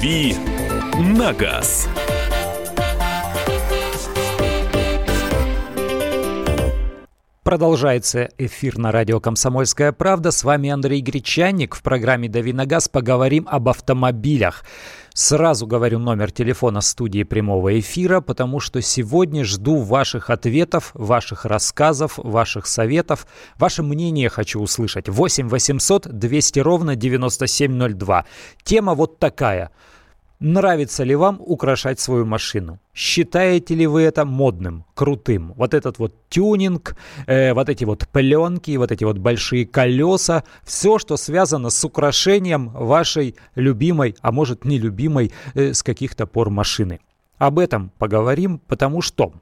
«Дави на газ». Продолжается эфир на радио «Комсомольская правда». С вами Андрей Гречанник. В программе «Дави на газ» поговорим об автомобилях. Сразу говорю номер телефона студии прямого эфира, потому что сегодня жду ваших ответов, ваших рассказов, ваших советов. Ваше мнение хочу услышать. 8 800 200 ровно 9702. Тема вот такая – Нравится ли вам украшать свою машину? Считаете ли вы это модным, крутым? Вот этот вот тюнинг, э, вот эти вот пленки, вот эти вот большие колеса, все, что связано с украшением вашей любимой, а может нелюбимой э, с каких-то пор машины. Об этом поговорим, потому что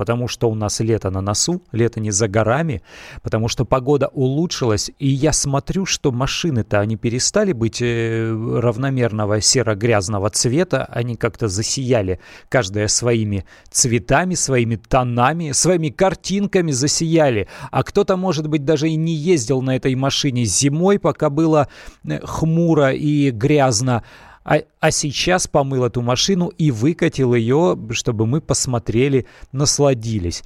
потому что у нас лето на носу, лето не за горами, потому что погода улучшилась, и я смотрю, что машины-то, они перестали быть э, равномерного серо-грязного цвета, они как-то засияли, каждая своими цветами, своими тонами, своими картинками засияли, а кто-то, может быть, даже и не ездил на этой машине зимой, пока было э, хмуро и грязно, а, а сейчас помыл эту машину и выкатил ее, чтобы мы посмотрели, насладились.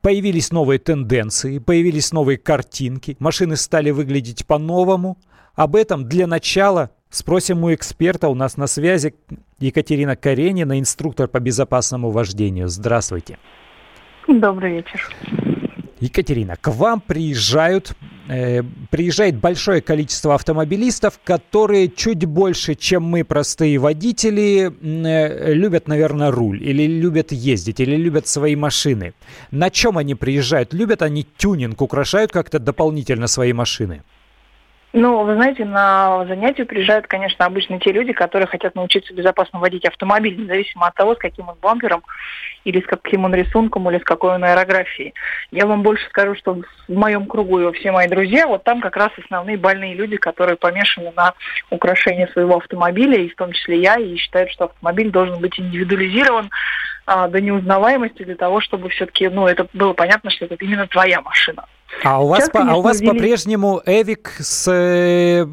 Появились новые тенденции, появились новые картинки, машины стали выглядеть по-новому. Об этом для начала спросим у эксперта. У нас на связи Екатерина Каренина, инструктор по безопасному вождению. Здравствуйте. Добрый вечер. Екатерина, к вам приезжают, приезжает большое количество автомобилистов, которые чуть больше, чем мы, простые водители, э, любят, наверное, руль, или любят ездить, или любят свои машины. На чем они приезжают? Любят они тюнинг, украшают как-то дополнительно свои машины? Ну, вы знаете, на занятия приезжают, конечно, обычно те люди, которые хотят научиться безопасно водить автомобиль, независимо от того, с каким он бампером, или с каким он рисунком, или с какой он аэрографией. Я вам больше скажу, что в моем кругу все мои друзья, вот там как раз основные больные люди, которые помешаны на украшении своего автомобиля, и в том числе я, и считают, что автомобиль должен быть индивидуализирован а, до неузнаваемости для того, чтобы все-таки, ну, это было понятно, что это именно твоя машина. А у вас, Сейчас, по, конечно, а у вас ввели... по-прежнему Эвик с, э,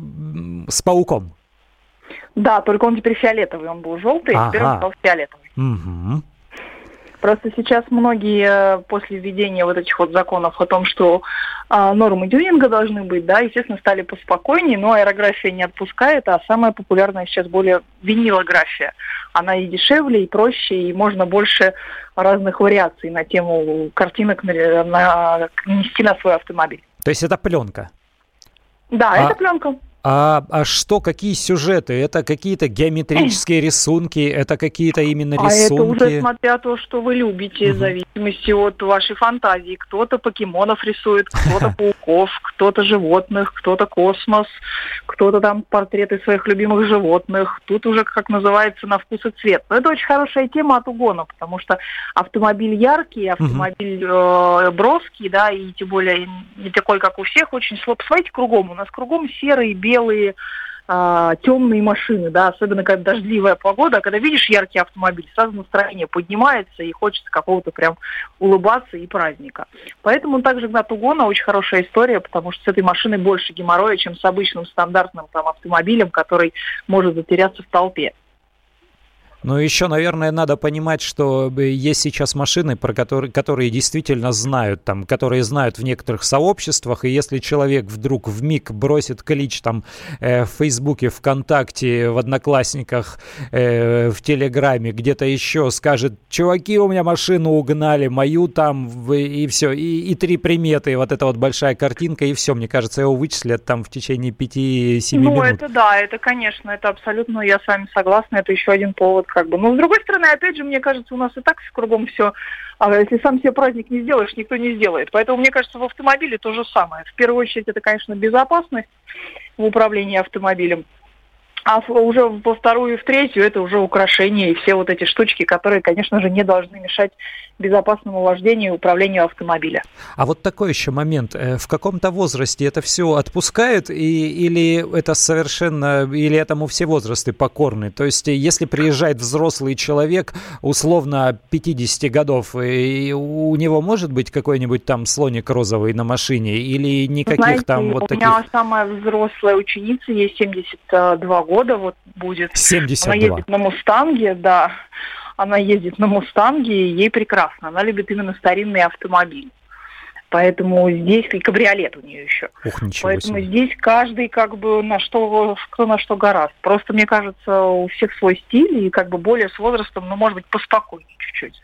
с пауком? Да, только он теперь фиолетовый, он был желтый, ага. теперь он стал фиолетовый. Угу. Просто сейчас многие э, после введения вот этих вот законов о том, что а, нормы тюнинга должны быть, да, естественно, стали поспокойнее, но аэрография не отпускает, а самая популярная сейчас более винилография. Она и дешевле, и проще, и можно больше разных вариаций на тему картинок на, на, нести на свой автомобиль. То есть это пленка? Да, а, это пленка. А, а что, какие сюжеты? Это какие-то геометрические рисунки? Это какие-то именно рисунки? А это уже смотря то, что вы любите, в зависимости от вашей фантазии. Кто-то покемонов рисует, кто-то пауков, кто-то животных, кто-то космос, кто-то там портреты своих любимых животных. Тут уже, как называется, на вкус и цвет. Но это очень хорошая тема от угона, потому что автомобиль яркий, автомобиль э, броский, да, и тем более не такой, как у всех, очень слаб. Посмотрите кругом. У нас кругом серый, белый, белые, а, темные машины, да, особенно когда дождливая погода, а когда видишь яркий автомобиль, сразу настроение поднимается и хочется какого-то прям улыбаться и праздника. Поэтому также Гнат Угона очень хорошая история, потому что с этой машиной больше геморроя, чем с обычным стандартным там автомобилем, который может затеряться в толпе. Ну, еще, наверное, надо понимать, что э, есть сейчас машины, про которые, которые действительно знают, там, которые знают в некоторых сообществах, и если человек вдруг в миг бросит клич там э, в Фейсбуке, ВКонтакте, в Одноклассниках, э, в Телеграме, где-то еще, скажет, чуваки, у меня машину угнали, мою там, и все, и, и три приметы, и вот эта вот большая картинка, и все, мне кажется, его вычислят там в течение 5-7 ну, минут. Ну, это да, это, конечно, это абсолютно, я с вами согласна, это еще один повод как бы. Но с другой стороны, опять же, мне кажется, у нас и так кругом все, а если сам себе праздник не сделаешь, никто не сделает. Поэтому, мне кажется, в автомобиле то же самое. В первую очередь, это, конечно, безопасность в управлении автомобилем. А уже во вторую и в третью это уже украшения и все вот эти штучки, которые, конечно же, не должны мешать безопасному вождению и управлению автомобиля. А вот такой еще момент. Э, в каком-то возрасте это все отпускают и, или это совершенно, или этому все возрасты покорны? То есть если приезжает взрослый человек, условно 50 годов, и у него может быть какой-нибудь там слоник розовый на машине или никаких Знаете, там вот у таких? У меня самая взрослая ученица, ей 72 года года вот будет. 72. Она ездит на Мустанге, да. Она ездит на Мустанге, и ей прекрасно. Она любит именно старинный автомобиль. Поэтому здесь и кабриолет у нее еще. Ух, ничего Поэтому себе. здесь каждый как бы на что, кто на что гораст. Просто мне кажется, у всех свой стиль, и как бы более с возрастом, ну, может быть, поспокойнее чуть-чуть.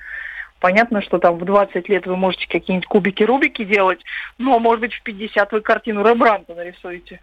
Понятно, что там в 20 лет вы можете какие-нибудь кубики-рубики делать, но, может быть, в 50 вы картину Рембранта нарисуете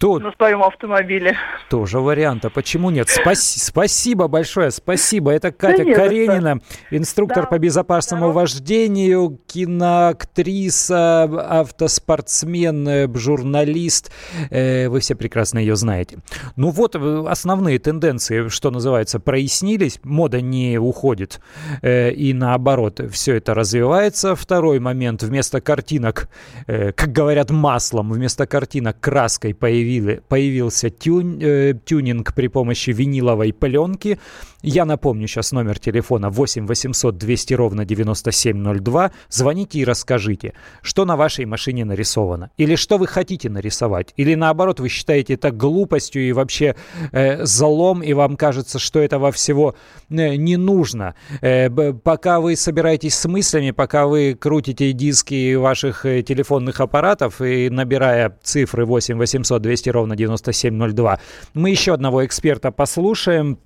Тут на своем автомобиле. тоже вариант. А почему нет? Спаси- спасибо большое, спасибо. Это Катя что. Каренина, инструктор Да, по безопасному здорово. вождению, киноактриса, автоспортсмен, э, журналист. Э, Вы все прекрасно ее знаете. Ну вот э, основные тенденции, что называется, прояснились. Мода не уходит. И наоборот, все это развивается. Второй момент. Вместо картинок, как говорят, маслом, вместо картинок краской появили- появился тюн- э, тюнинг при помощи виниловой пленки. Я напомню сейчас номер телефона 8 800 200 ровно 9702. Звоните и расскажите, что на вашей машине нарисовано. Или что вы хотите нарисовать. Или наоборот, вы считаете это глупостью и вообще э, залом, и вам кажется, что этого всего э, не нужно. Э, пока вы собираетесь с мыслями, пока вы крутите диски ваших э, телефонных аппаратов и набирая цифры 8 800 200 ровно 9702, мы еще одного эксперта послушаем.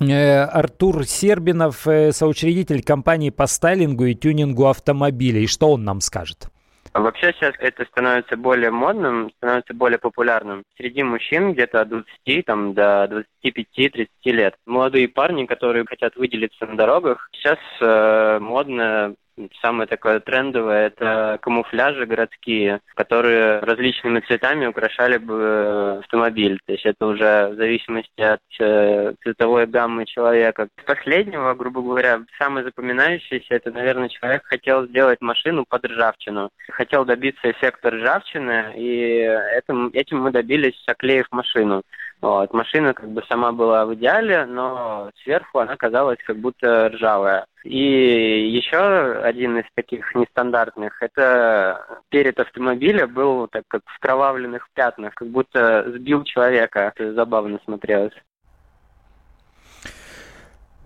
Э, Артур Сербинов, э, соучредитель компании по стайлингу и тюнингу автомобилей. Что он нам скажет? Вообще сейчас это становится более модным, становится более популярным. Среди мужчин где-то от 20 там, до 25-30 лет. Молодые парни, которые хотят выделиться на дорогах, сейчас э, модно Самое такое трендовое – это камуфляжи городские, которые различными цветами украшали бы э, автомобиль. То есть это уже в зависимости от э, цветовой гаммы человека. Последнего, грубо говоря, самое запоминающееся – это, наверное, человек хотел сделать машину под ржавчину. Хотел добиться эффекта ржавчины, и этим, этим мы добились, оклеив машину. Вот. Машина как бы сама была в идеале, но сверху она казалась как будто ржавая. И еще один из таких нестандартных, это перед автомобиля был так как в кровавленных пятнах, как будто сбил человека. Это забавно смотрелось.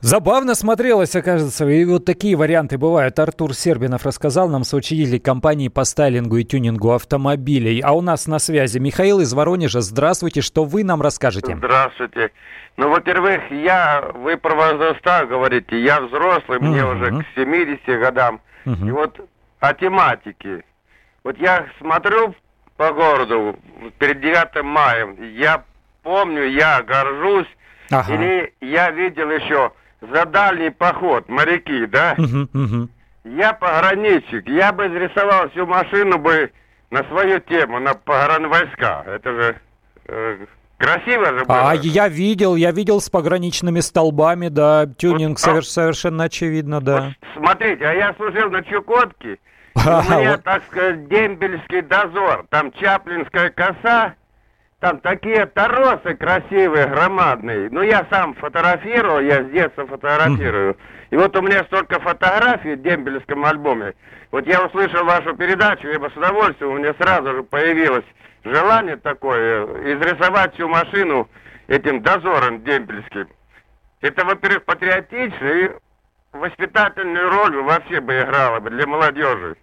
Забавно смотрелось, окажется. И вот такие варианты бывают. Артур Сербинов рассказал нам, соучредитель компании по стайлингу и тюнингу автомобилей. А у нас на связи Михаил из Воронежа. Здравствуйте. Что вы нам расскажете? Здравствуйте. Ну, во-первых, я, вы про возраста говорите, я взрослый, мне Мгм. уже к 70 годам. Мгм. И вот о тематике. Вот я смотрю по городу перед 9 маем, я помню, я горжусь, Ага. или я видел еще за дальний поход моряки, да? Мгм. Я пограничник, я бы изрисовал всю машину бы на свою тему, на погранвойска. Это же э, красиво же было. А я видел, я видел с пограничными столбами, да, тюнинг Вот, а- совер- совершенно очевидно, да. Вот смотрите, а я служил на Чукотке, у Ага, меня, так сказать, дембельский дозор. Там Чаплинская коса, там такие торосы красивые, громадные. Ну, я сам фотографировал, я с детства фотографирую. И вот у меня столько фотографий в дембельском альбоме. Вот я услышал вашу передачу, я бы с удовольствием, у меня сразу же появилось желание такое, изрисовать всю машину этим дозором дембельским. Это, во-первых, патриотично и воспитательную роль вообще бы играла бы для молодежи.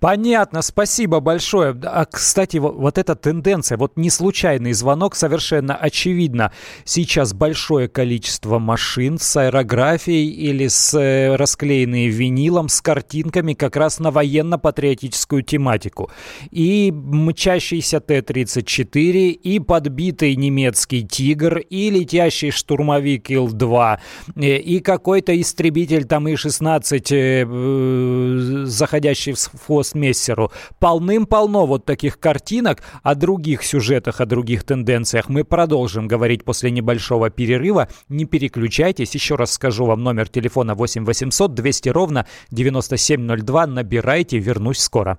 Понятно, спасибо большое. А, кстати, во- вот эта тенденция, вот не случайный звонок, совершенно очевидно. Сейчас большое количество машин с аэрографией или с э, расклеенные винилом, с картинками как раз на военно-патриотическую тематику. И мчащийся Т-34, и подбитый немецкий «Тигр», и летящий штурмовик Ил-2, э, и какой-то истребитель там И-16, э, э, заходящий в с- хвост Мессеру. Полным-полно вот таких картинок о других сюжетах, о других тенденциях. Мы продолжим говорить после небольшого перерыва. Не переключайтесь. Еще раз скажу вам номер телефона 8 800 200 ровно 9702. Набирайте, вернусь скоро.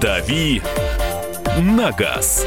«Дави на газ».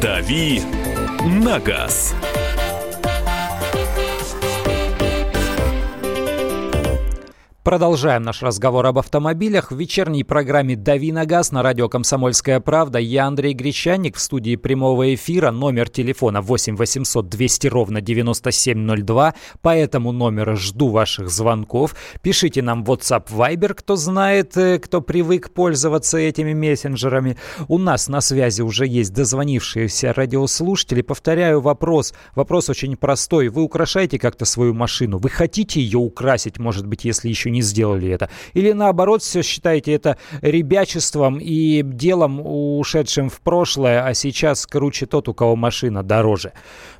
«Дави на газ». Продолжаем наш разговор об автомобилях. В вечерней программе «Дави на газ» на радио «Комсомольская правда». Я Андрей Гречанник в студии прямого эфира. Номер телефона 8 800 200 ровно 9702. По этому номеру жду ваших звонков. Пишите нам WhatsApp Viber, кто знает, э, кто привык пользоваться этими мессенджерами. У нас на связи уже есть дозвонившиеся радиослушатели. Повторяю вопрос. Вопрос очень простой. Вы украшаете как-то свою машину? Вы хотите ее украсить, может быть, если еще не сделали это? Или наоборот, все считаете это ребячеством и делом, ушедшим в прошлое, а сейчас круче тот, у кого машина дороже?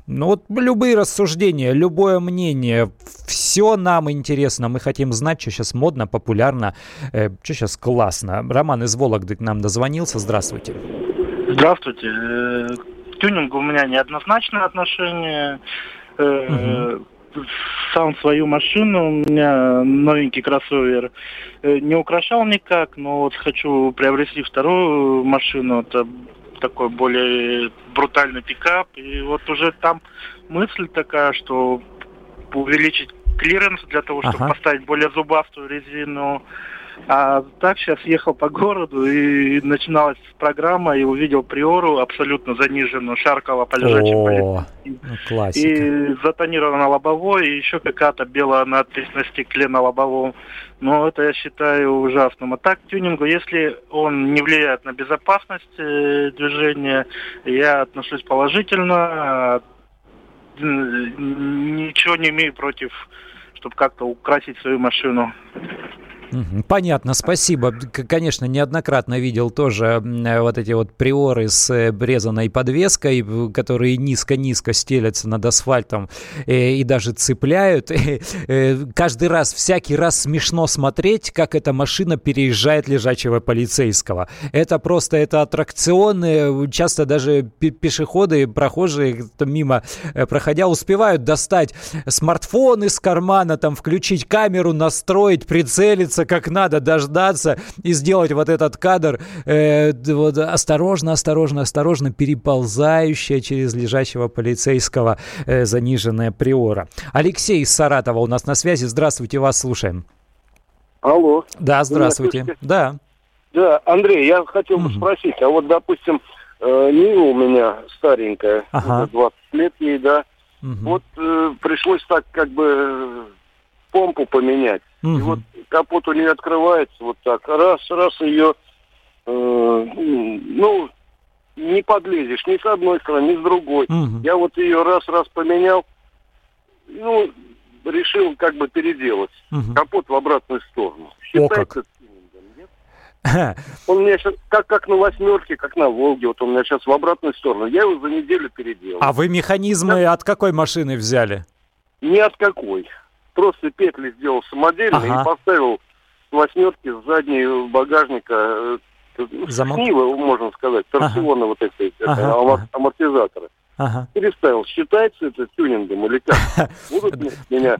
Ну вот любые рассуждения, любое мнение, все нам интересно. Мы хотим знать, что сейчас модно, популярно, э, что сейчас классно. Роман из Вологды к нам дозвонился. Здравствуйте. Здравствуйте. Э, к тюнингу у меня неоднозначное отношение. Угу сам свою машину, у меня новенький кроссовер, э, не украшал никак, но вот хочу приобрести вторую машину, это такой более брутальный пикап, и вот уже там мысль такая, что увеличить клиренс для того, чтобы ага. поставить более зубастую резину, а так сейчас ехал по городу и начиналась программа, и увидел приору абсолютно заниженную, шаркала по лежачим ну, И затонировано лобовой, и еще какая-то белая надпись на стекле на лобовом. Но это я считаю ужасным. А так тюнингу, если он не влияет на безопасность э, движения, я отношусь положительно. Ничего не имею против, чтобы как-то украсить свою машину. Понятно, спасибо. Конечно, неоднократно видел тоже вот эти вот приоры с э, резаной подвеской, которые низко-низко стелятся над асфальтом э, и даже цепляют. Э, каждый раз, всякий раз смешно смотреть, как эта машина переезжает лежачего полицейского. Это просто, это аттракционы. Часто даже пешеходы, прохожие мимо проходя, успевают достать смартфон из кармана, там включить камеру, настроить, прицелиться, дождаться, как надо дождаться и сделать вот этот кадр э, вот, осторожно, осторожно, осторожно переползающая через лежащего полицейского э, заниженная приора. Алексей из Саратова у нас на связи. Здравствуйте, вас слушаем. Алло. Да, здравствуйте. Да. Да, Андрей, я хотел бы угу. спросить, а вот, допустим, э, Нива у меня старенькая, ага. 20 лет ей, да, угу. вот э, пришлось так как бы помпу поменять. Угу. И вот капот у нее открывается вот так. Раз, раз ее, э, ну, не подлезешь ни с одной стороны, ни с другой. Угу. Я вот ее раз-раз поменял, ну, решил как бы переделать. Угу. Капот в обратную сторону. Считается Он у меня сейчас, как, как на восьмерке, как на Волге, вот он у меня сейчас в обратную сторону. Я его за неделю переделал. А вы механизмы да? от какой машины взяли? Ни от какой просто петли сделал самодельно ага. и поставил восьмерки с задней багажника э, Замок... Нива, можно сказать, торсионы ага. вот эти ага. ага. амортизаторы. Ага. Переставил. Считается это тюнингом или как? Будут меня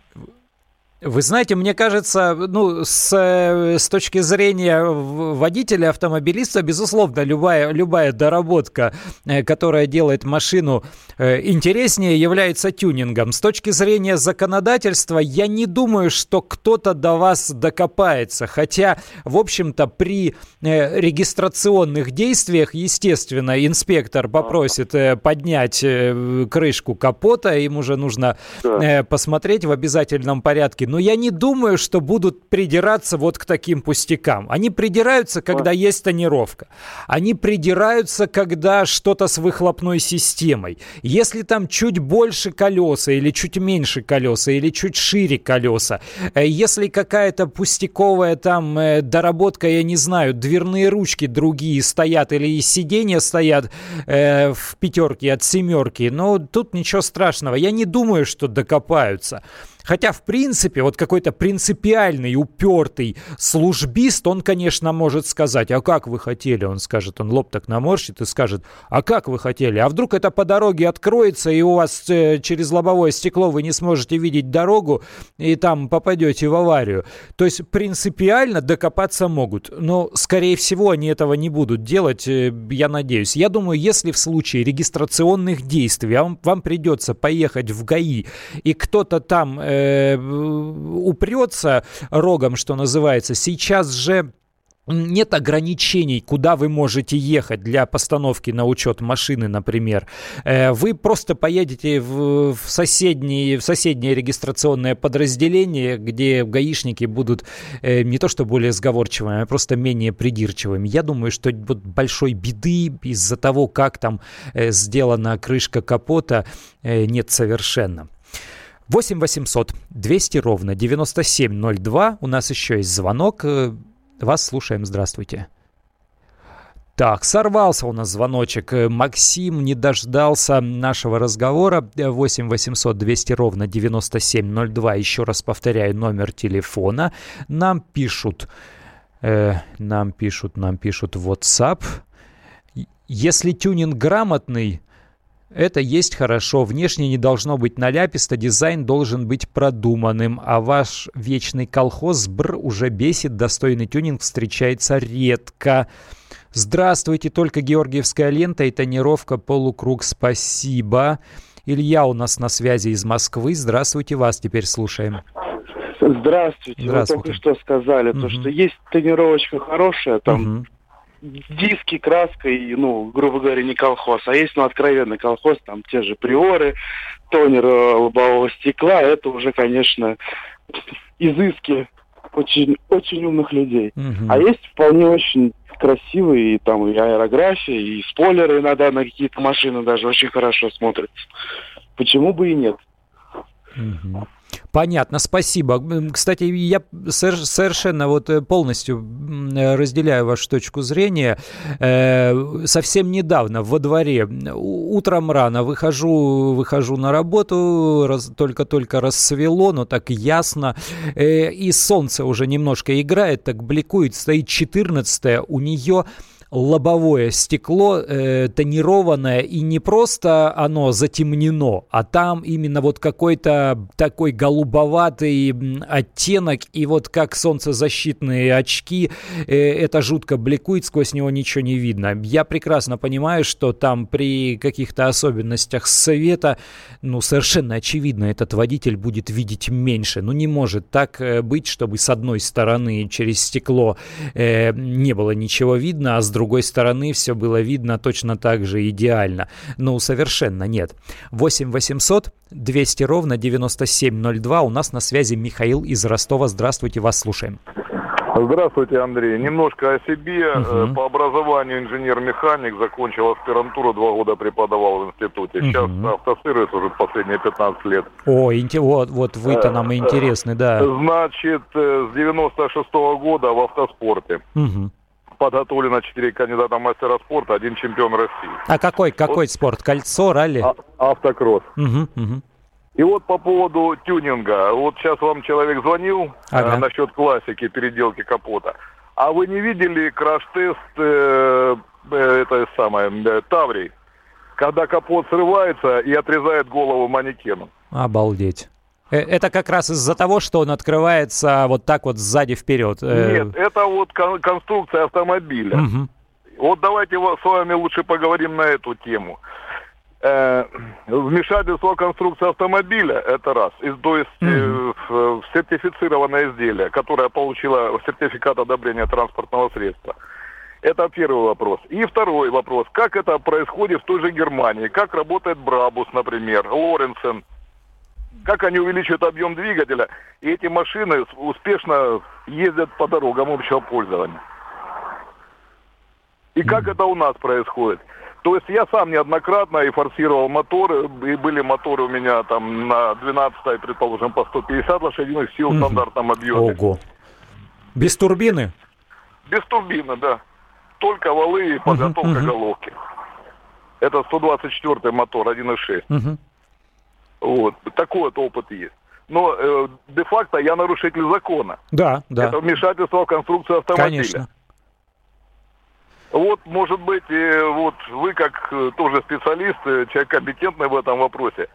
вы знаете, мне кажется, ну, с, с точки зрения водителя, автомобилиста, безусловно, любая, любая доработка, э, которая делает машину э, интереснее, является тюнингом. С точки зрения законодательства, я не думаю, что кто-то до вас докопается. Хотя, в общем-то, при э, регистрационных действиях, естественно, инспектор попросит поднять крышку капота, им уже нужно посмотреть в обязательном порядке но я не думаю, что будут придираться вот к таким пустякам. Они придираются, когда есть тонировка. Они придираются, когда что-то с выхлопной системой. Если там чуть больше колеса или чуть меньше колеса или чуть шире колеса, э, если какая-то пустяковая там э, доработка, я не знаю, дверные ручки другие стоят или сиденья стоят э, в пятерке от семерки, но тут ничего страшного. Я не думаю, что докопаются. Хотя, в принципе, вот какой-то принципиальный, упертый службист, он, конечно, может сказать, а как вы хотели? Он скажет, он лоб так наморщит и скажет, а как вы хотели? А вдруг это по дороге откроется, и у вас э, через лобовое стекло вы не сможете видеть дорогу, и там попадете в аварию. То есть принципиально докопаться могут. Но, скорее всего, они этого не будут делать, э, я надеюсь. Я думаю, если в случае регистрационных действий вам, вам придется поехать в ГАИ, и кто-то там э, э, упрется рогом, что называется, сейчас же нет ограничений, куда вы можете ехать для постановки на учет машины, например. Э, вы просто поедете в, в, соседние, в соседнее регистрационное подразделение, где гаишники будут э, не то что более сговорчивыми, а просто менее придирчивыми. Я думаю, что вот большой беды из-за того, как там э, сделана крышка капота, нет совершенно. 8 800 200 ровно 9702. У нас еще есть звонок. Э, вас слушаем. Здравствуйте. Так, сорвался у нас звоночек. Э, Максим не дождался нашего разговора. 8 800 200 ровно 9702. Еще раз повторяю номер телефона. Нам пишут, э, нам пишут, нам пишут WhatsApp. Если тюнинг грамотный, это есть хорошо. Внешне не должно быть наляписто, дизайн должен быть продуманным. А ваш вечный колхоз бр уже бесит, достойный тюнинг встречается редко. Здравствуйте, только георгиевская лента и тонировка полукруг. Спасибо. Илья у нас на связи из Москвы. Здравствуйте, вас теперь слушаем. Здравствуйте. Здравствуйте. Вы только что сказали, угу. то, что есть тонировочка хорошая, там угу диски краской, ну, грубо говоря, не колхоз, а есть, ну, откровенный колхоз, там те же приоры, тонер э, лобового стекла, это уже, конечно, изыски очень, очень умных людей. Угу. А есть вполне очень красивые, и там и аэрография, и спойлеры иногда на какие-то машины даже очень хорошо смотрятся. Почему бы и нет? Угу. Понятно, спасибо. Кстати, я совершенно вот э, полностью разделяю вашу точку зрения. Э, совсем недавно во дворе, утром рано выхожу, выхожу на работу, только-только рассвело, но так ясно, э, и солнце уже немножко играет, так бликует, стоит 14 у нее лобовое стекло э, тонированное, и не просто оно затемнено, а там именно вот какой-то такой голубоватый оттенок, и вот как солнцезащитные очки, э, это жутко бликует, сквозь него ничего не видно. Я прекрасно понимаю, что там при каких-то особенностях света, ну, совершенно очевидно, этот водитель будет видеть меньше. Ну, не может так э, быть, чтобы с одной стороны через стекло э, не было ничего видно, а с другой другой стороны все было видно точно так же идеально. Ну, совершенно нет. 8 800 200 ровно 9702. У нас на связи Михаил из Ростова. Здравствуйте, вас слушаем. Здравствуйте, Андрей. Немножко о себе. Угу. По образованию инженер-механик, закончил аспирантуру, два года преподавал в институте. Сейчас угу. автосервис уже последние 15 лет. О, вот, вот вы-то нам интересны, да. Значит, э, с 96 -го года в автоспорте. Угу подготовлено 4 кандидата мастера спорта, один чемпион России. А какой, какой вот. спорт? Кольцо, ралли? А, автокросс. Угу, угу. И вот по поводу тюнинга. Вот сейчас вам человек звонил ага. э, насчет классики, переделки капота. А вы не видели краш-тест э, э, это самое, э, Таврий? Когда капот срывается и отрезает голову манекену. Обалдеть. Э, это как раз из-за того, что он открывается вот так вот сзади вперед. Э. Нет, это вот конструкция автомобиля. Угу. Вот давайте с вами лучше поговорим на эту тему. Э, вмешательство конструкции автомобиля, это раз. И, то есть mm э, сертифицированное изделие, которое получило сертификат одобрения транспортного средства. Это первый вопрос. И второй вопрос. Как это происходит в той же Германии? Как работает Брабус, например, Лоренсен? Как они увеличивают объем двигателя, и эти машины успешно ездят по дорогам общего пользования. И как это у нас происходит? То есть я сам неоднократно и форсировал моторы, и были моторы у меня там на 12 предположим, по 150 лошадиных сил в стандартном объеме. Ого. Без турбины? Без турбины, да. Только валы и подготовка угу, головки. Это 124 мотор, 1.6. Угу. Вот. Такой вот опыт есть. Но э, де-факто я нарушитель закона. Да, да. Это вмешательство в конструкцию автомобиля. Конечно. Вот, может быть, и вот вы, как э, тоже специалист, э, человек компетентный в этом вопросе,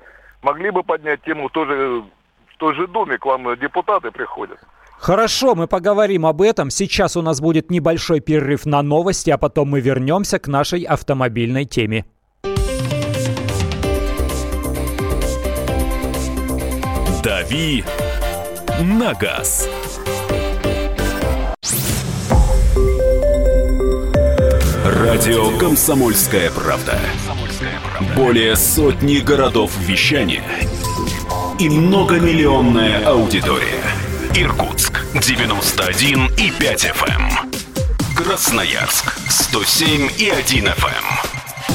могли бы поднять тему в той же, в той же Думе, к вам депутаты приходят. Хорошо, мы поговорим об этом. Сейчас у нас будет небольшой перерыв на новости, а потом мы вернемся к нашей автомобильной теме. «Дави на газ». Радио «Комсомольская правда». Более сотни городов вещания и многомиллионная аудитория. Иркутск 91 и 5 FM. Эм. Красноярск 107 и 1 FM.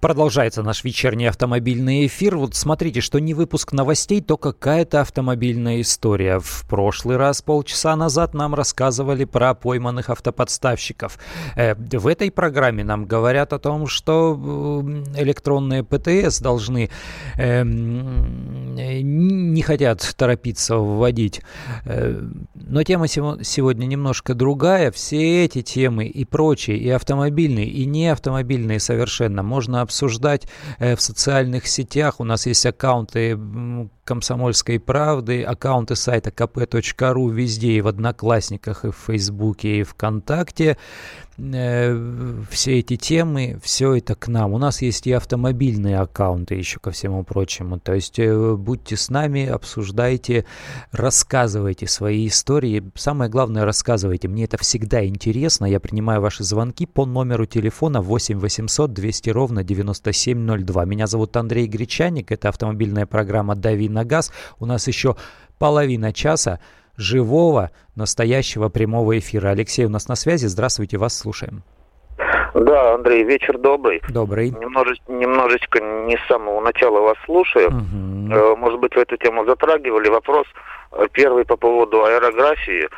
Продолжается наш вечерний автомобильный эфир. Вот смотрите, что не выпуск новостей, то какая-то автомобильная история. В прошлый раз, полчаса назад, нам рассказывали про пойманных автоподставщиков. Э, в этой программе нам говорят о том, что э, электронные ПТС должны э, не хотят торопиться вводить. Но тема сегодня немножко другая. Все эти темы и прочие, и автомобильные, и не автомобильные совершенно можно обсуждать э, в социальных сетях. У нас есть аккаунты «Комсомольской правды», аккаунты сайта kp.ru везде, и в Одноклассниках, и в Фейсбуке, и ВКонтакте. Э, все эти темы, все это к нам. У нас есть и автомобильные аккаунты еще ко всему прочему. То есть э, будьте с нами, обсуждайте, рассказывайте свои истории. Самое главное, рассказывайте. Мне это всегда интересно. Я принимаю ваши звонки по номеру телефона 8 800 200 ровно 9702. Меня зовут Андрей Гречаник. Это автомобильная программа «Дави на газ». У нас еще половина часа живого, настоящего прямого эфира. Алексей у нас на связи. Здравствуйте, вас слушаем. Да, Андрей, вечер добрый. Добрый. Немножечко, немножечко не с самого начала вас слушаю. Угу. Может быть, вы эту тему затрагивали. Вопрос э, первый по поводу аэрографии.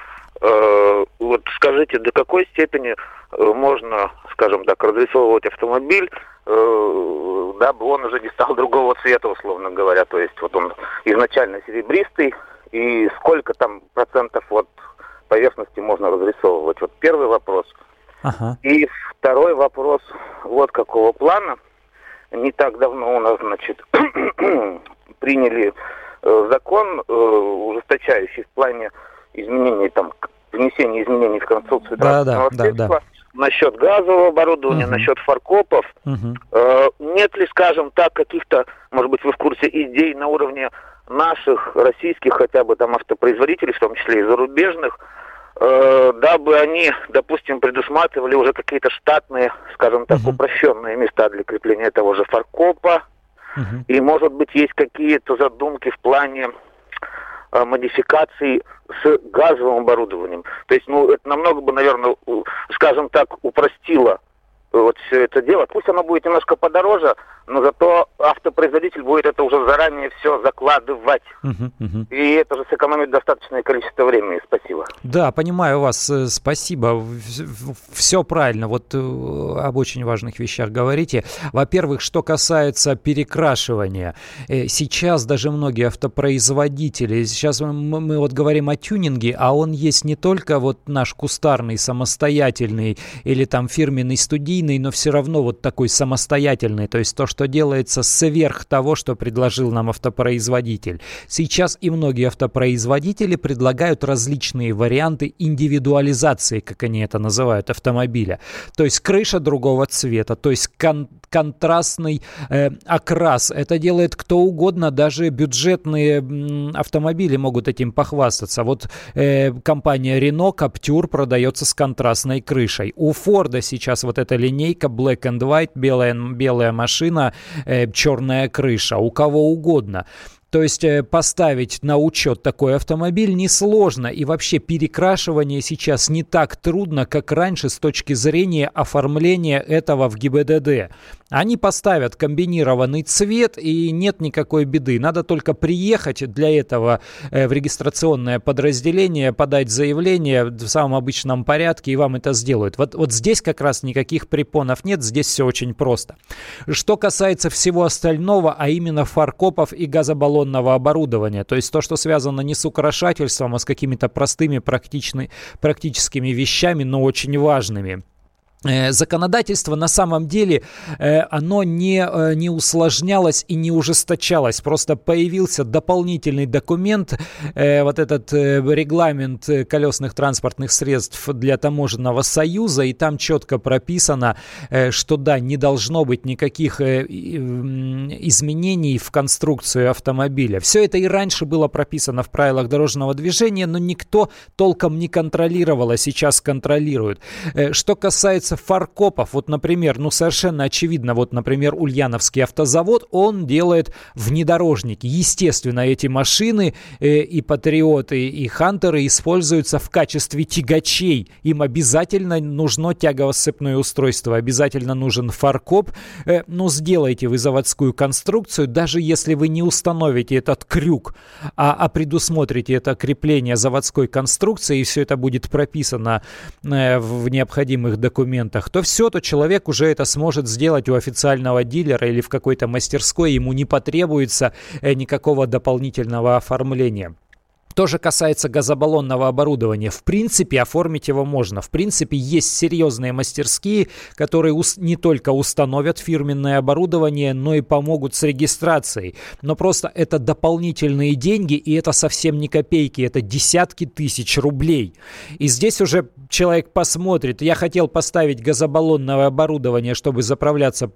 Э, вот скажите, до какой степени можно, скажем так, разрисовывать автомобиль, дабы он уже не стал другого цвета, условно говоря. То есть вот он изначально серебристый, и сколько там процентов вот поверхности можно разрисовывать. Вот первый вопрос. Ага. И второй вопрос вот какого плана. Не так давно у нас, значит, приняли э, закон, э, ужесточающий в плане изменений, там, внесения изменений в конструкцию да, да, да, да. Насчет газового оборудования, угу. насчет фаркопов. Угу. Э, нет ли, скажем так, каких-то, может быть, вы в курсе идей на уровне наших российских хотя бы там автопроизводителей, в том числе и зарубежных, э, дабы они, допустим, предусматривали уже какие-то штатные, скажем так, uh-huh. упрощенные места для крепления того же фаркопа. Uh-huh. И, может быть, есть какие-то задумки в плане модификаций с газовым оборудованием. То есть, ну, это намного бы, наверное, скажем так, упростило вот все это дело. Пусть оно будет немножко подороже, но зато автопроизводитель будет это уже заранее все закладывать. Угу, угу. И это же сэкономит достаточное количество времени. Спасибо. Да, понимаю вас. Э, спасибо. Все правильно. Вот э, об очень важных вещах говорите. Во-первых, что касается перекрашивания. Э, сейчас даже многие автопроизводители, сейчас мы, мы вот говорим о тюнинге, а он есть не только вот наш кустарный, самостоятельный или там фирменный студийный, но все равно вот такой самостоятельный. То есть то, что что делается сверх того, что предложил нам автопроизводитель. Сейчас и многие автопроизводители предлагают различные варианты индивидуализации, как они это называют, автомобиля. То есть крыша другого цвета, то есть кон контрастный э, окрас. Это делает кто угодно, даже бюджетные автомобили могут этим похвастаться. Вот э, компания Renault Captur продается с контрастной крышей. У Форда сейчас вот эта линейка Black and White, белая, белая машина, э, черная крыша. У кого угодно. То есть э, поставить на учет такой автомобиль несложно, и вообще перекрашивание сейчас не так трудно, как раньше с точки зрения оформления этого в ГИБДД. Они поставят комбинированный цвет, и нет никакой беды. Надо только приехать для этого э, в регистрационное подразделение, подать заявление в самом обычном порядке, и вам это сделают. Вот, вот здесь как раз никаких препонов нет, здесь все очень просто. Что касается всего остального, а именно фаркопов и газобаллонов, салонного оборудования. То есть то, что связано не с украшательством, а с какими-то простыми практическими вещами, но очень важными. Э, законодательство на самом деле э, оно не, э, не усложнялось и не ужесточалось. Просто появился дополнительный документ, вот этот регламент колесных транспортных средств для таможенного союза, и там четко прописано, что да, не должно быть никаких изменений в конструкцию автомобиля. Все это и раньше было прописано в правилах дорожного движения, но никто толком не контролировал, а сейчас контролирует. Что касается касается фаркопов, вот, например, ну, совершенно очевидно, вот, например, Ульяновский автозавод, он делает внедорожники. Естественно, эти машины э, и Патриоты, и Хантеры используются в качестве тягачей. Им обязательно нужно тягово-сцепное устройство, обязательно нужен фаркоп. Э, ну, сделайте вы заводскую конструкцию, даже если вы не установите этот крюк, а, а предусмотрите это крепление заводской конструкции, и все это будет прописано э, в необходимых документах, документах, то все, то человек уже это сможет сделать у официального дилера или в какой-то мастерской, ему не потребуется э, никакого дополнительного оформления. То же касается газобаллонного оборудования. В принципе, оформить его можно. В принципе, есть серьезные мастерские, которые не только установят фирменное оборудование, но и помогут с регистрацией. Но просто это дополнительные деньги, и это совсем не копейки, это десятки тысяч рублей. И здесь уже человек посмотрит. Я хотел поставить газобаллонное оборудование, чтобы заправляться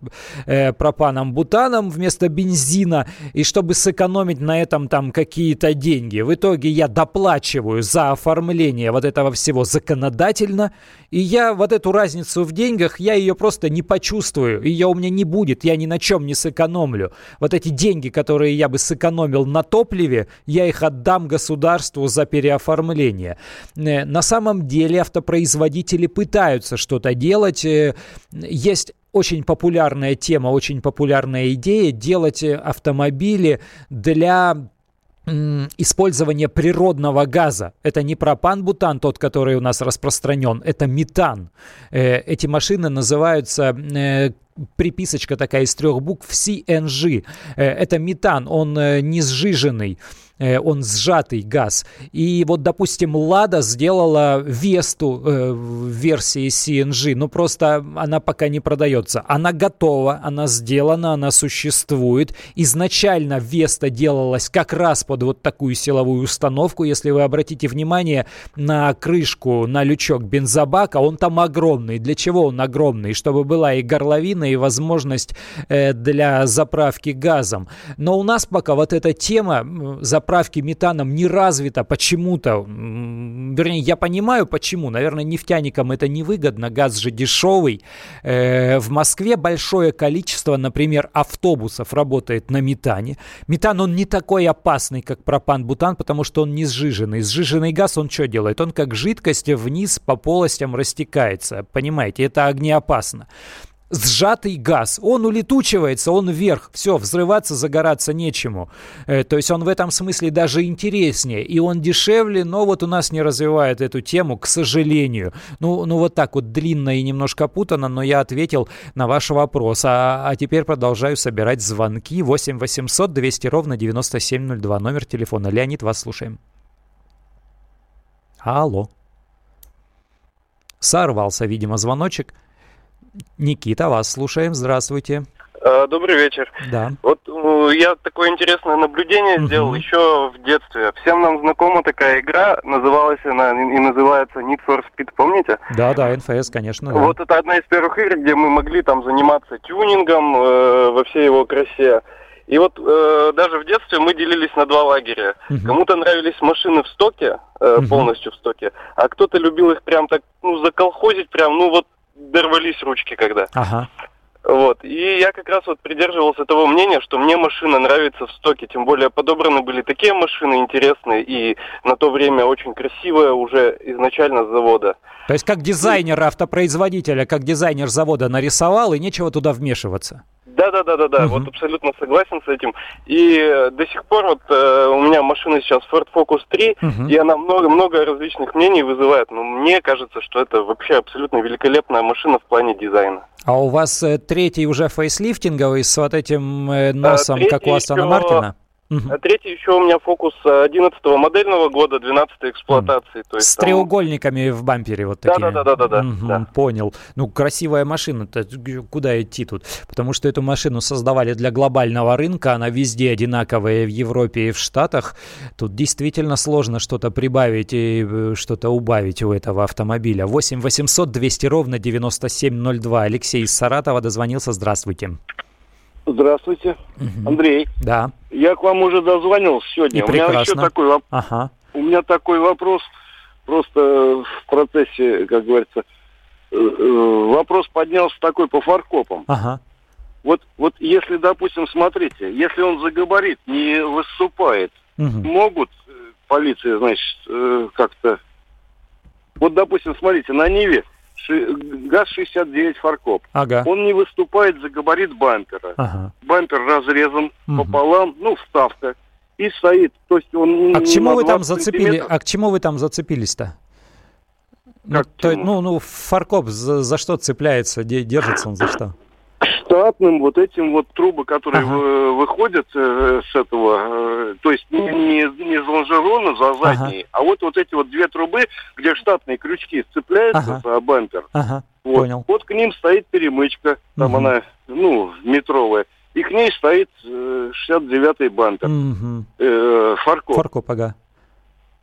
э, пропаном-бутаном вместо бензина, и чтобы сэкономить на этом там какие-то деньги. В итоге итоге я доплачиваю за оформление вот этого всего законодательно, и я вот эту разницу в деньгах, я ее просто не почувствую, ее у меня не будет, я ни на чем не сэкономлю. Вот эти деньги, которые я бы сэкономил на топливе, я их отдам государству за переоформление. Э, на самом деле автопроизводители пытаются что-то делать. Э, есть очень популярная тема, очень популярная идея делать автомобили для использование природного газа. Это не пропан-бутан, тот, который у нас распространен, это метан. Э, эти машины называются э, приписочка такая из трех букв CNG. Э, это метан, он не сжиженный. Э, он сжатый газ. И вот, допустим, Лада сделала Весту э, в версии CNG, но просто она пока не продается. Она готова, она сделана, она существует. Изначально Веста делалась как раз под вот такую силовую установку. Если вы обратите внимание на крышку, на лючок бензобака, он там огромный. Для чего он огромный? Чтобы была и горловина, и возможность э, для заправки газом. Но у нас пока вот эта тема заправки заправки метаном не развита почему-то. Вернее, я понимаю почему. Наверное, нефтяникам это невыгодно, газ же дешевый. Э, в Москве большое количество, например, автобусов работает на метане. Метан, он не такой опасный, как пропан-бутан, потому что он не сжиженный. Сжиженный газ, он что делает? Он как жидкость вниз по полостям растекается. Понимаете, это огнеопасно сжатый газ. Он улетучивается, он вверх. Все, взрываться, загораться нечему. Э, то есть он в этом смысле даже интереснее. И он дешевле, но вот у нас не развивает эту тему, к сожалению. Ну, ну вот так вот длинно и немножко путано, но я ответил на ваш вопрос. А, а теперь продолжаю собирать звонки. 8 800 200 ровно 9702. Номер телефона. Леонид, вас слушаем. Алло. Сорвался, видимо, звоночек. Никита, вас слушаем. Здравствуйте. Э, добрый вечер. Да. Вот э, я такое интересное наблюдение угу. сделал еще в детстве. Всем нам знакома такая игра, называлась она и называется Need for Speed, помните? Да, да, NFS, конечно. Да. Вот это одна из первых игр, где мы могли там заниматься тюнингом э, во всей его красе. И вот э, даже в детстве мы делились на два лагеря. Угу. Кому-то нравились машины в стоке, э, угу. полностью в стоке, а кто-то любил их прям так, ну, заколхозить прям, ну вот дорвались ручки когда. Ага. Вот. И я как раз вот придерживался того мнения, что мне машина нравится в стоке. Тем более подобраны были такие машины интересные и на то время очень красивые уже изначально с завода. То есть как дизайнер автопроизводителя, как дизайнер завода нарисовал, и нечего туда вмешиваться? Да, да, да, да, да. Угу. Вот абсолютно согласен с этим. И до сих пор вот э, у меня машина сейчас Ford Focus 3, угу. и она много много различных мнений вызывает. Но мне кажется, что это вообще абсолютно великолепная машина в плане дизайна. А у вас э, третий уже фейслифтинговый с вот этим э, носом, а, как у Астона еще... Мартина? Угу. Третий еще у меня фокус 11 модельного года, 12 эксплуатации. То есть С там... треугольниками в бампере вот такие. Да-да-да. да, угу, да. Понял. Ну, красивая машина-то, куда идти тут? Потому что эту машину создавали для глобального рынка, она везде одинаковая в Европе и в Штатах. Тут действительно сложно что-то прибавить и э, что-то убавить у этого автомобиля. 8 800 200 ровно 9702. Алексей из Саратова дозвонился. Здравствуйте. Здравствуйте, угу. Андрей. Да. Я к вам уже дозвонился сегодня. И у прекрасно. меня еще такой вопрос. Ага. У меня такой вопрос, просто в процессе, как говорится, э, э, вопрос поднялся такой по фаркопам. Ага. Вот, вот если, допустим, смотрите, если он за габарит не выступает, угу. могут э, полиция, значит, как-то... Вот, допустим, смотрите, на Ниве ГАЗ-69 «Фаркоп». Ага. Он не выступает за габарит бампера. Ага. Бампер разрезан угу. пополам, ну, вставка, и стоит. То есть он а к чему вы там зацепили? А к чему вы там зацепились-то? Ну, то, ну, ну, фаркоп за, за что цепляется, держится он за что? Штатным вот этим вот трубы, которые ага. выходят э, с этого, э, то есть не, не, не с лонжерона за задние, ага. а вот вот эти вот две трубы, где штатные крючки сцепляются ага. за бампер. Ага. Вот. Понял. вот к ним стоит перемычка, там угу. она, ну, метровая, и к ней стоит э, 69-й бампер. Угу. Э, фаркоп. Фаркоп, ага.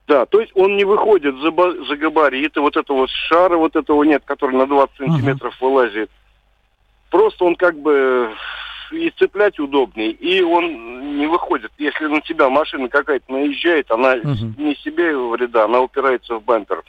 Да, то есть он не выходит за, за габариты, вот этого шара вот этого нет, который на 20 сантиметров угу. вылазит просто он как бы и цеплять удобней, и он не выходит. Если на тебя машина какая-то наезжает, она угу. не себе вреда, она упирается в бампер.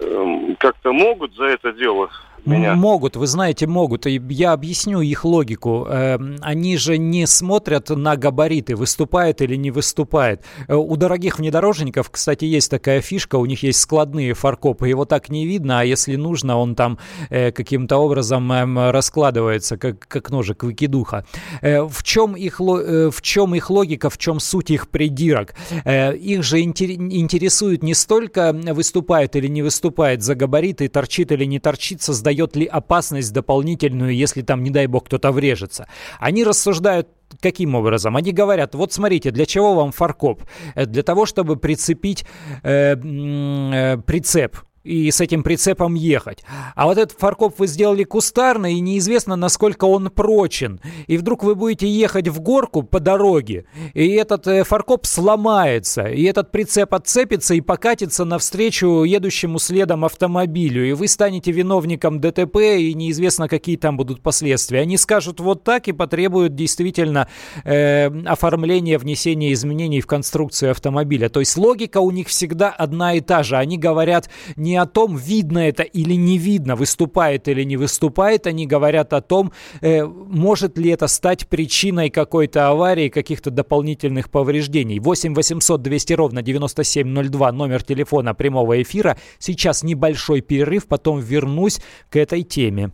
Эм, как-то могут за это дело меня. Могут, вы знаете, могут. И я объясню их логику. Эм, они же не смотрят на габариты, выступает или не выступает. Э, у дорогих внедорожников, кстати, есть такая фишка, у них есть складные фаркопы. Его так не видно, а если нужно, он там э, каким-то образом эм, раскладывается, как, как ножик выкидуха. Э, в чем, их, в чем их логика, в чем суть их придирок? Их же интересует не столько выступает или не выступает за габариты, торчит или не торчит, создает дает ли опасность дополнительную, если там, не дай бог, кто-то врежется. Они рассуждают Каким образом? Они говорят, вот смотрите, для чего вам фаркоп? Э, для того, чтобы прицепить э, э, прицеп и с этим прицепом ехать. А вот этот фаркоп вы сделали кустарно, и неизвестно, насколько он прочен. И вдруг вы будете ехать в горку по дороге, и этот э, фаркоп сломается, и этот прицеп отцепится и покатится навстречу едущему следом автомобилю, и вы станете виновником ДТП, и неизвестно, какие там будут последствия. Они скажут вот так и потребуют действительно э, оформления, внесения изменений в конструкцию автомобиля. То есть логика у них всегда одна и та же. Они говорят не о том, видно это или не видно, выступает или не выступает, они говорят о том, э, может ли это стать причиной какой-то аварии, каких-то дополнительных повреждений. 8 800 200 ровно 9702, номер телефона прямого эфира. Сейчас небольшой перерыв, потом вернусь к этой теме.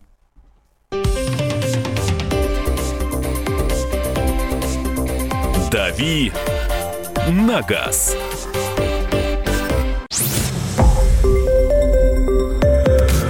«Дави на газ».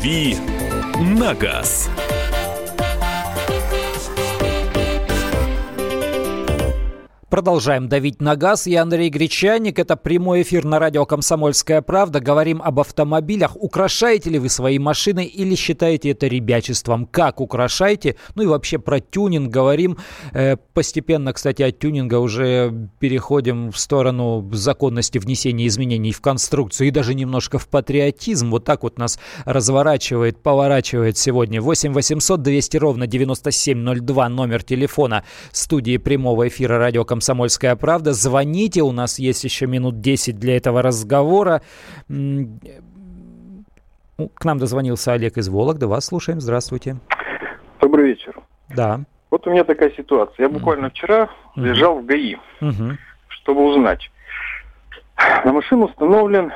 «Дави на газ». Продолжаем давить на газ. Я Андрей Гречаник. Это прямой эфир на радио «Комсомольская правда». Говорим об автомобилях. Украшаете ли вы свои машины или считаете это ребячеством? Как украшаете? Ну и вообще про тюнинг говорим. Э, постепенно, кстати, от тюнинга уже переходим в сторону законности внесения изменений в конструкцию и даже немножко в патриотизм. Вот так вот нас разворачивает, поворачивает сегодня. 8 800 200 ровно 9702 номер телефона студии прямого эфира радио «Комсомольская «Комсомольская правда». Звоните, у нас есть еще минут 10 для этого разговора. Ну, к нам дозвонился Олег из Вологды. Вас слушаем. Здравствуйте. Добрый вечер. Да. Вот у меня такая ситуация. Я буквально вчера mm заезжал в ГАИ, mm чтобы узнать. На машину установлен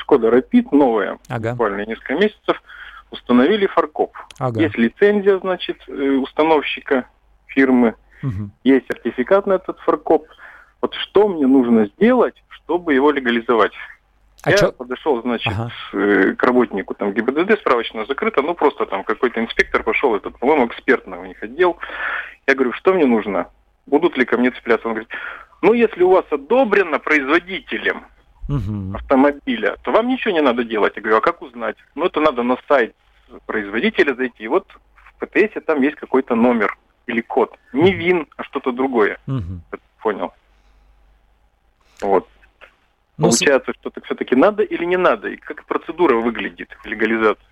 Шкода Рапид, новая, ага. буквально несколько месяцев. Установили фаркоп. Ага. Есть лицензия, значит, э, установщика фирмы. Угу. Есть сертификат на этот фаркоп. Вот что мне нужно сделать, чтобы его легализовать? А я чё? подошел, значит, ага. Э, к работнику там ГИБДД, справочно закрыто, ну просто там какой-то инспектор пошел, этот, по-моему, экспертный у них отдел. Я говорю, что мне нужно? Будут ли ко мне цепляться? Он говорит, ну если у вас одобрено производителем угу. автомобиля, то вам ничего не надо делать. Я говорю, а как узнать? Ну это надо на сайт производителя зайти. И вот в ПТС там есть какой-то номер или код. Не ВИН, а что-то другое. Угу. Понял. Вот. Ну, Получается, с... что-то все-таки надо или не надо? И как процедура выглядит легализации?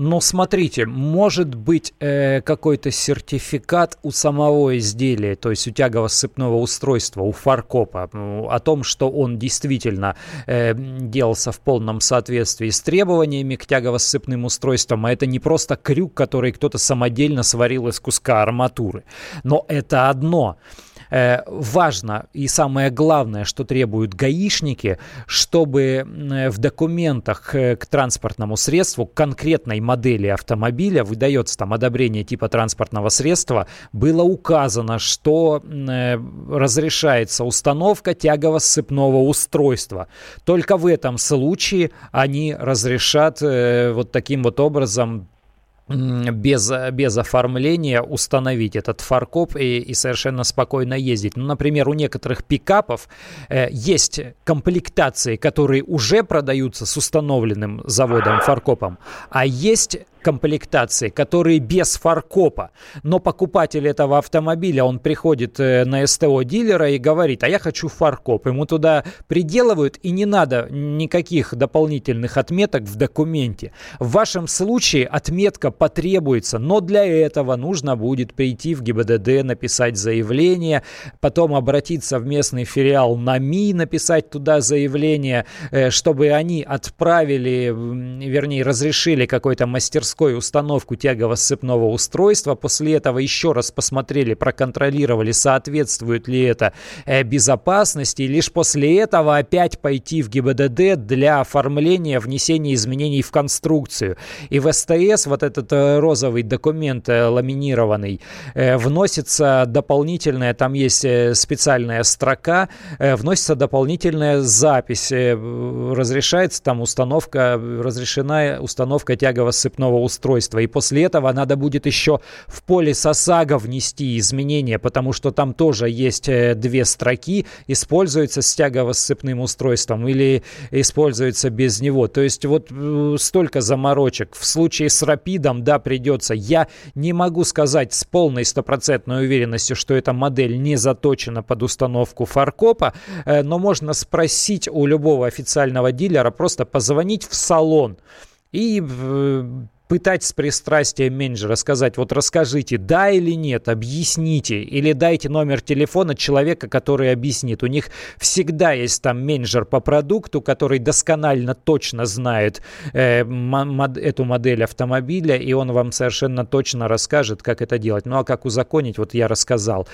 Но смотрите, может быть э, какой-то сертификат у самого изделия, то есть у тягово-сцепного устройства, у фаркопа, о том, что он действительно э, делался в полном соответствии с требованиями к тягово-сцепным устройствам, а это не просто крюк, который кто-то самодельно сварил из куска арматуры. Но это одно. Э, важно и самое главное, что требуют гаишники, чтобы в документах э, к транспортному средству, конкретной модели автомобиля, выдается там одобрение типа транспортного средства, было указано, что э, разрешается установка тягово-сцепного устройства. Только в этом случае они разрешат вот таким вот образом без, без оформления установить этот фаркоп и, и совершенно спокойно ездить. Ну, например, у некоторых пикапов э, есть комплектации, которые уже продаются с установленным заводом фаркопом, а есть комплектации, которые без фаркопа. Но покупатель этого автомобиля, он приходит э, на СТО дилера и говорит, а я хочу фаркоп. Ему туда приделывают и не надо никаких дополнительных отметок в документе. В вашем случае отметка потребуется, но для этого нужно будет прийти в ГИБДД, написать заявление, потом обратиться в местный филиал НАМИ, написать туда заявление, э, чтобы они отправили, вернее, разрешили какой-то мастерской мастерской установку тягово-сцепного устройства. После этого еще раз посмотрели, проконтролировали, соответствует ли это э, безопасности. И лишь после этого опять пойти в ГИБДД для оформления, внесения изменений в конструкцию. И в СТС вот этот э, розовый документ э, ламинированный вносится дополнительная, там есть специальная строка, вносится дополнительная запись. Разрешается там установка, разрешена установка тягово-сцепного устройства. И после этого надо будет еще в поле СОСАГО внести изменения, потому что там тоже есть э, две строки, используется с тягово-сцепным устройством или используется без него. То есть вот э, столько заморочек. В случае с Рапидом, да, придется. Я не могу сказать с полной стопроцентной уверенностью, что эта модель не заточена под установку фаркопа, э, но можно спросить у любого официального дилера, просто позвонить в салон и пытать с пристрастием менеджера, сказать, вот расскажите, да или нет, объясните, или дайте номер телефона человека, который объяснит. У них всегда есть там менеджер по продукту, который досконально точно знает э, мод, эту модель автомобиля, и он вам совершенно точно расскажет, как это делать. Ну а как узаконить, вот я рассказал.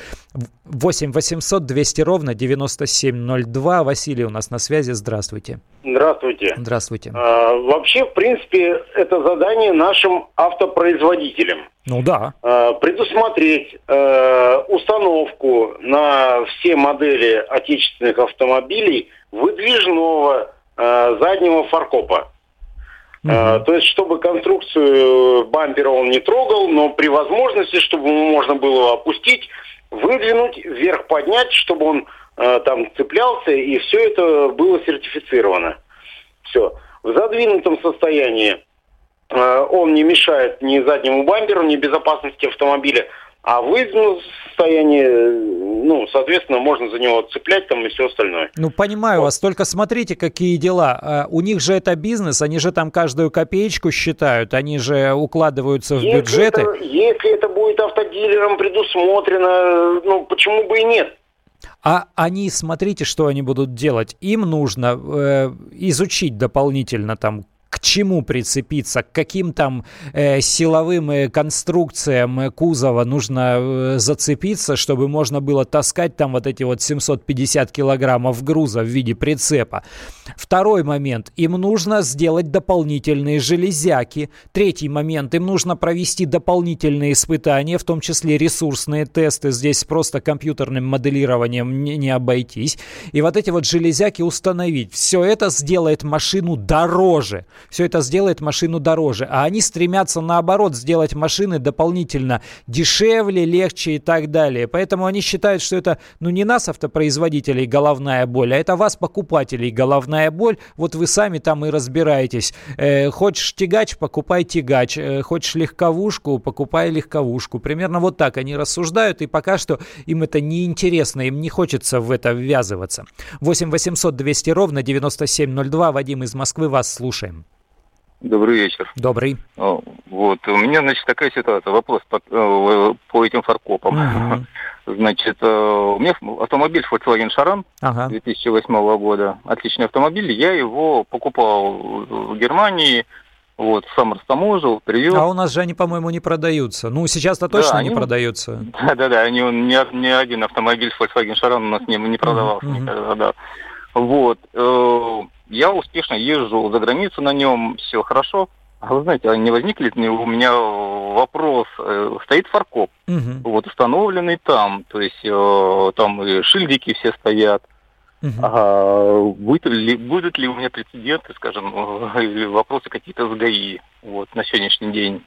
8 800 200 ровно 9702. Василий у нас на связи, здравствуйте. Здравствуйте. Здравствуйте. А, вообще, в принципе, это задание нашим автопроизводителям. Ну да. А, предусмотреть э, установку на все модели отечественных автомобилей выдвижного э, заднего фаркопа. Угу. Uh то есть, чтобы конструкцию бампера он не трогал, но при возможности, чтобы можно было опустить, выдвинуть, вверх поднять, чтобы он э, там цеплялся, и все это было сертифицировано. Все. В задвинутом состоянии э, он не мешает ни заднему бамперу, ни безопасности автомобиля. А в выездном состоянии, ну, соответственно, можно за него цеплять там и все остальное. Ну, понимаю вот. вас, только смотрите, какие дела. А, у них же это бизнес, они же там каждую копеечку считают, они же укладываются в если бюджеты. Это, если это будет автодилером предусмотрено, ну, почему бы и нет? А они, смотрите, что они будут делать. Им нужно э, изучить дополнительно там к чему прицепиться, к каким там э, силовым э, конструкциям э, кузова нужно э, зацепиться, чтобы можно было таскать там вот эти вот 750 килограммов груза в виде прицепа. Второй момент. Им нужно сделать дополнительные железяки. Третий момент. Им нужно провести дополнительные испытания, в том числе ресурсные тесты. Здесь просто компьютерным моделированием не, не обойтись. И вот эти вот железяки установить. Все это сделает машину дороже все это сделает машину дороже. А они стремятся наоборот сделать машины дополнительно дешевле, легче и так далее. Поэтому они считают, что это ну не нас, автопроизводителей, головная боль, а это вас, покупателей, головная боль. Вот вы сами там и разбираетесь. Э, хочешь тягач, покупай тягач. Э, хочешь легковушку, покупай легковушку. Примерно вот так они рассуждают, и пока что им это не интересно, им не хочется в это ввязываться. 8 800 200 ровно 9702. Вадим из Москвы, вас слушаем. Добрый вечер. Добрый. Вот, у меня, значит, такая ситуация, вопрос по, э, по этим фаркопам. Угу. Значит, э, у меня автомобиль Volkswagen Charan ага. 2008 года. Отличный автомобиль. Я его покупал в Германии, вот, сам растаможил, привез. А у нас же они, по-моему, не продаются. Ну, сейчас-то точно да, они, не продаются. Да-да-да, они, ни, ни один автомобиль Volkswagen Charan у нас не, не продавался uh-huh. никогда, да. Вот. Я успешно езжу за границу на нем, все хорошо. А вы знаете, а не возникнет ли у меня вопрос, э, стоит фаркоп, угу. вот установленный там, то есть э, там и шильдики все стоят. Угу. А будет ли, будут ли у меня прецеденты, скажем, или вопросы какие-то с ГАИ вот, на сегодняшний день?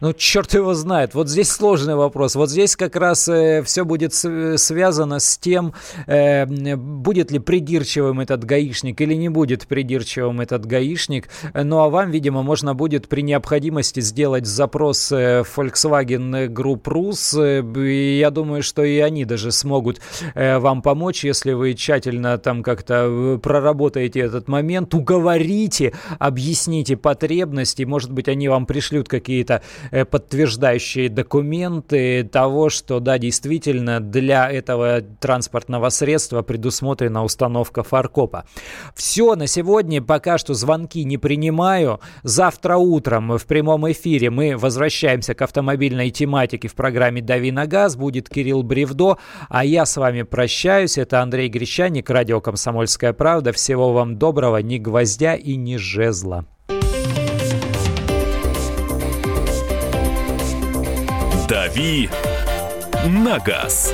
Ну, черт его знает. Вот здесь сложный вопрос. Вот здесь как раз э, все будет связано с тем, э, будет ли придирчивым этот гаишник или не будет придирчивым этот гаишник. Ну, а вам, видимо, можно будет при необходимости сделать запрос э, Volkswagen Group Rus. Э, я думаю, что и они даже смогут э, вам помочь, если вы тщательно там как-то э, проработаете этот момент, уговорите, объясните потребности. Может быть, они вам пришлют какие-то подтверждающие документы того, что да, действительно для этого транспортного средства предусмотрена установка фаркопа. Все на сегодня. Пока что звонки не принимаю. Завтра утром в прямом эфире мы возвращаемся к автомобильной тематике в программе «Дави на газ». Будет Кирилл Бревдо, а я с вами прощаюсь. Это Андрей Грещаник, радио «Комсомольская правда». Всего вам доброго, ни гвоздя и ни жезла. «Дави на газ».